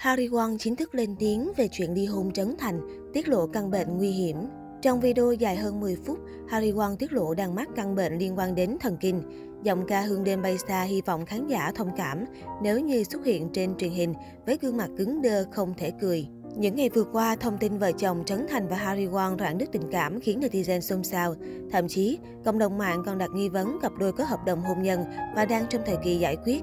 Harry Won chính thức lên tiếng về chuyện ly hôn Trấn Thành, tiết lộ căn bệnh nguy hiểm. Trong video dài hơn 10 phút, Harry Won tiết lộ đang mắc căn bệnh liên quan đến thần kinh. Giọng ca Hương đêm bay xa hy vọng khán giả thông cảm nếu như xuất hiện trên truyền hình với gương mặt cứng đơ không thể cười. Những ngày vừa qua, thông tin vợ chồng Trấn Thành và Harry Won rạn nứt tình cảm khiến netizen xôn xao. Thậm chí, cộng đồng mạng còn đặt nghi vấn cặp đôi có hợp đồng hôn nhân và đang trong thời kỳ giải quyết.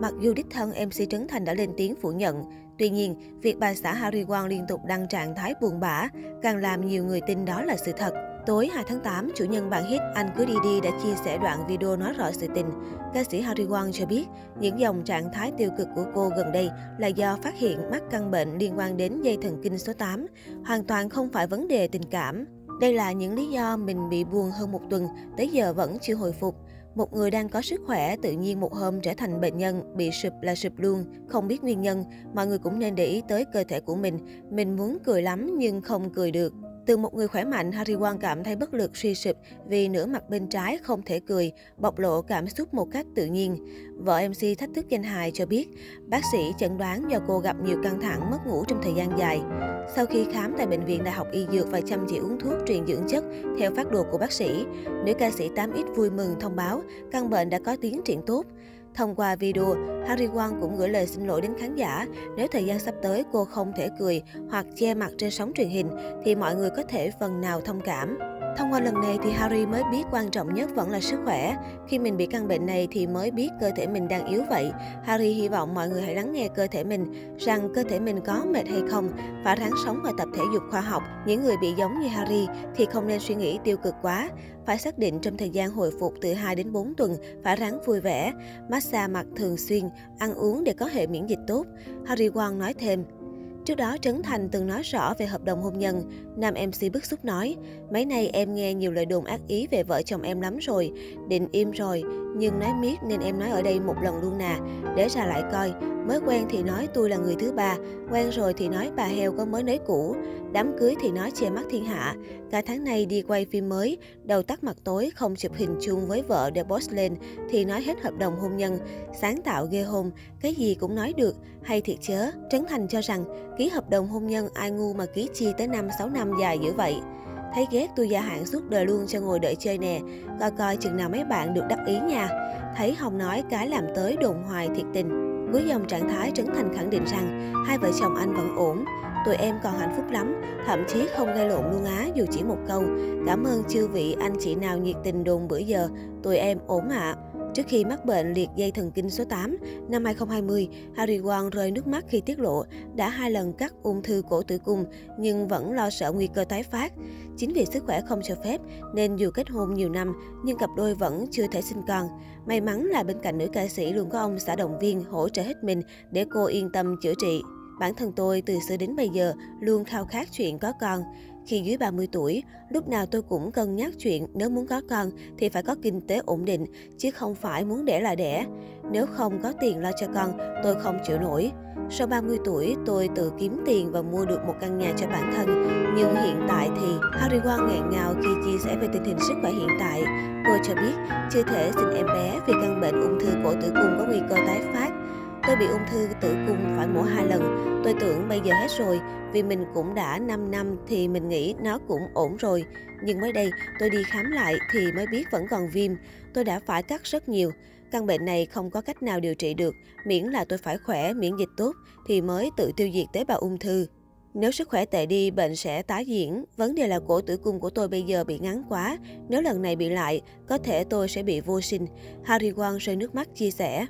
Mặc dù đích thân MC Trấn Thành đã lên tiếng phủ nhận, tuy nhiên, việc bà xã Harry Won liên tục đăng trạng thái buồn bã càng làm nhiều người tin đó là sự thật. Tối 2 tháng 8, chủ nhân bản hit Anh cứ đi đi đã chia sẻ đoạn video nói rõ sự tình. Ca sĩ Harry Won cho biết, những dòng trạng thái tiêu cực của cô gần đây là do phát hiện mắc căn bệnh liên quan đến dây thần kinh số 8, hoàn toàn không phải vấn đề tình cảm. Đây là những lý do mình bị buồn hơn một tuần, tới giờ vẫn chưa hồi phục. Một người đang có sức khỏe tự nhiên một hôm trở thành bệnh nhân, bị sụp là sụp luôn, không biết nguyên nhân, mọi người cũng nên để ý tới cơ thể của mình. Mình muốn cười lắm nhưng không cười được. Từ một người khỏe mạnh, Harry Won cảm thấy bất lực suy sụp vì nửa mặt bên trái không thể cười, bộc lộ cảm xúc một cách tự nhiên. Vợ MC thách thức danh hài cho biết, bác sĩ chẩn đoán do cô gặp nhiều căng thẳng, mất ngủ trong thời gian dài. Sau khi khám tại Bệnh viện Đại học Y Dược và chăm chỉ uống thuốc truyền dưỡng chất theo phát đồ của bác sĩ, nữ ca sĩ 8X vui mừng thông báo căn bệnh đã có tiến triển tốt. Thông qua video, Harry Won cũng gửi lời xin lỗi đến khán giả. Nếu thời gian sắp tới cô không thể cười hoặc che mặt trên sóng truyền hình, thì mọi người có thể phần nào thông cảm. Thông qua lần này thì Harry mới biết quan trọng nhất vẫn là sức khỏe. Khi mình bị căn bệnh này thì mới biết cơ thể mình đang yếu vậy. Harry hy vọng mọi người hãy lắng nghe cơ thể mình, rằng cơ thể mình có mệt hay không, phải ráng sống và tập thể dục khoa học. Những người bị giống như Harry thì không nên suy nghĩ tiêu cực quá. Phải xác định trong thời gian hồi phục từ 2 đến 4 tuần, phải ráng vui vẻ, massage mặt thường xuyên, ăn uống để có hệ miễn dịch tốt. Harry Won nói thêm, Trước đó, Trấn Thành từng nói rõ về hợp đồng hôn nhân. Nam MC bức xúc nói, mấy nay em nghe nhiều lời đồn ác ý về vợ chồng em lắm rồi, định im rồi, nhưng nói miết nên em nói ở đây một lần luôn nè, để ra lại coi. Mới quen thì nói tôi là người thứ ba, quen rồi thì nói bà heo có mới nấy cũ, đám cưới thì nói che mắt thiên hạ. Cả tháng nay đi quay phim mới, đầu tắt mặt tối không chụp hình chung với vợ để boss lên thì nói hết hợp đồng hôn nhân, sáng tạo ghê hôn, cái gì cũng nói được, hay thiệt chớ. Trấn Thành cho rằng ký hợp đồng hôn nhân ai ngu mà ký chi tới 5-6 năm dài dữ vậy. Thấy ghét tôi gia hạn suốt đời luôn cho ngồi đợi chơi nè, coi coi chừng nào mấy bạn được đắc ý nha. Thấy Hồng nói cái làm tới đồn hoài thiệt tình. Cuối dòng trạng thái Trấn Thành khẳng định rằng hai vợ chồng anh vẫn ổn. Tụi em còn hạnh phúc lắm, thậm chí không gây lộn luôn á dù chỉ một câu. Cảm ơn chư vị anh chị nào nhiệt tình đồn bữa giờ, tụi em ổn ạ. À. Trước khi mắc bệnh liệt dây thần kinh số 8, năm 2020, Harry Won rơi nước mắt khi tiết lộ đã hai lần cắt ung thư cổ tử cung nhưng vẫn lo sợ nguy cơ tái phát. Chính vì sức khỏe không cho phép nên dù kết hôn nhiều năm nhưng cặp đôi vẫn chưa thể sinh con. May mắn là bên cạnh nữ ca sĩ luôn có ông xã động viên hỗ trợ hết mình để cô yên tâm chữa trị. Bản thân tôi từ xưa đến bây giờ luôn khao khát chuyện có con. Khi dưới 30 tuổi, lúc nào tôi cũng cân nhắc chuyện nếu muốn có con thì phải có kinh tế ổn định, chứ không phải muốn đẻ là đẻ. Nếu không có tiền lo cho con, tôi không chịu nổi. Sau 30 tuổi, tôi tự kiếm tiền và mua được một căn nhà cho bản thân. Nhưng hiện tại thì Harry Won nghẹn ngào khi chia sẻ về tình hình sức khỏe hiện tại. Cô cho biết chưa thể sinh em bé vì căn bệnh ung thư cổ tử cung có nguy cơ tái phát. Tôi bị ung thư tử cung phải mổ hai lần. Tôi tưởng bây giờ hết rồi, vì mình cũng đã 5 năm thì mình nghĩ nó cũng ổn rồi. Nhưng mới đây, tôi đi khám lại thì mới biết vẫn còn viêm. Tôi đã phải cắt rất nhiều. Căn bệnh này không có cách nào điều trị được, miễn là tôi phải khỏe, miễn dịch tốt thì mới tự tiêu diệt tế bào ung thư. Nếu sức khỏe tệ đi, bệnh sẽ tái diễn. Vấn đề là cổ tử cung của tôi bây giờ bị ngắn quá. Nếu lần này bị lại, có thể tôi sẽ bị vô sinh. Harry Won rơi nước mắt chia sẻ.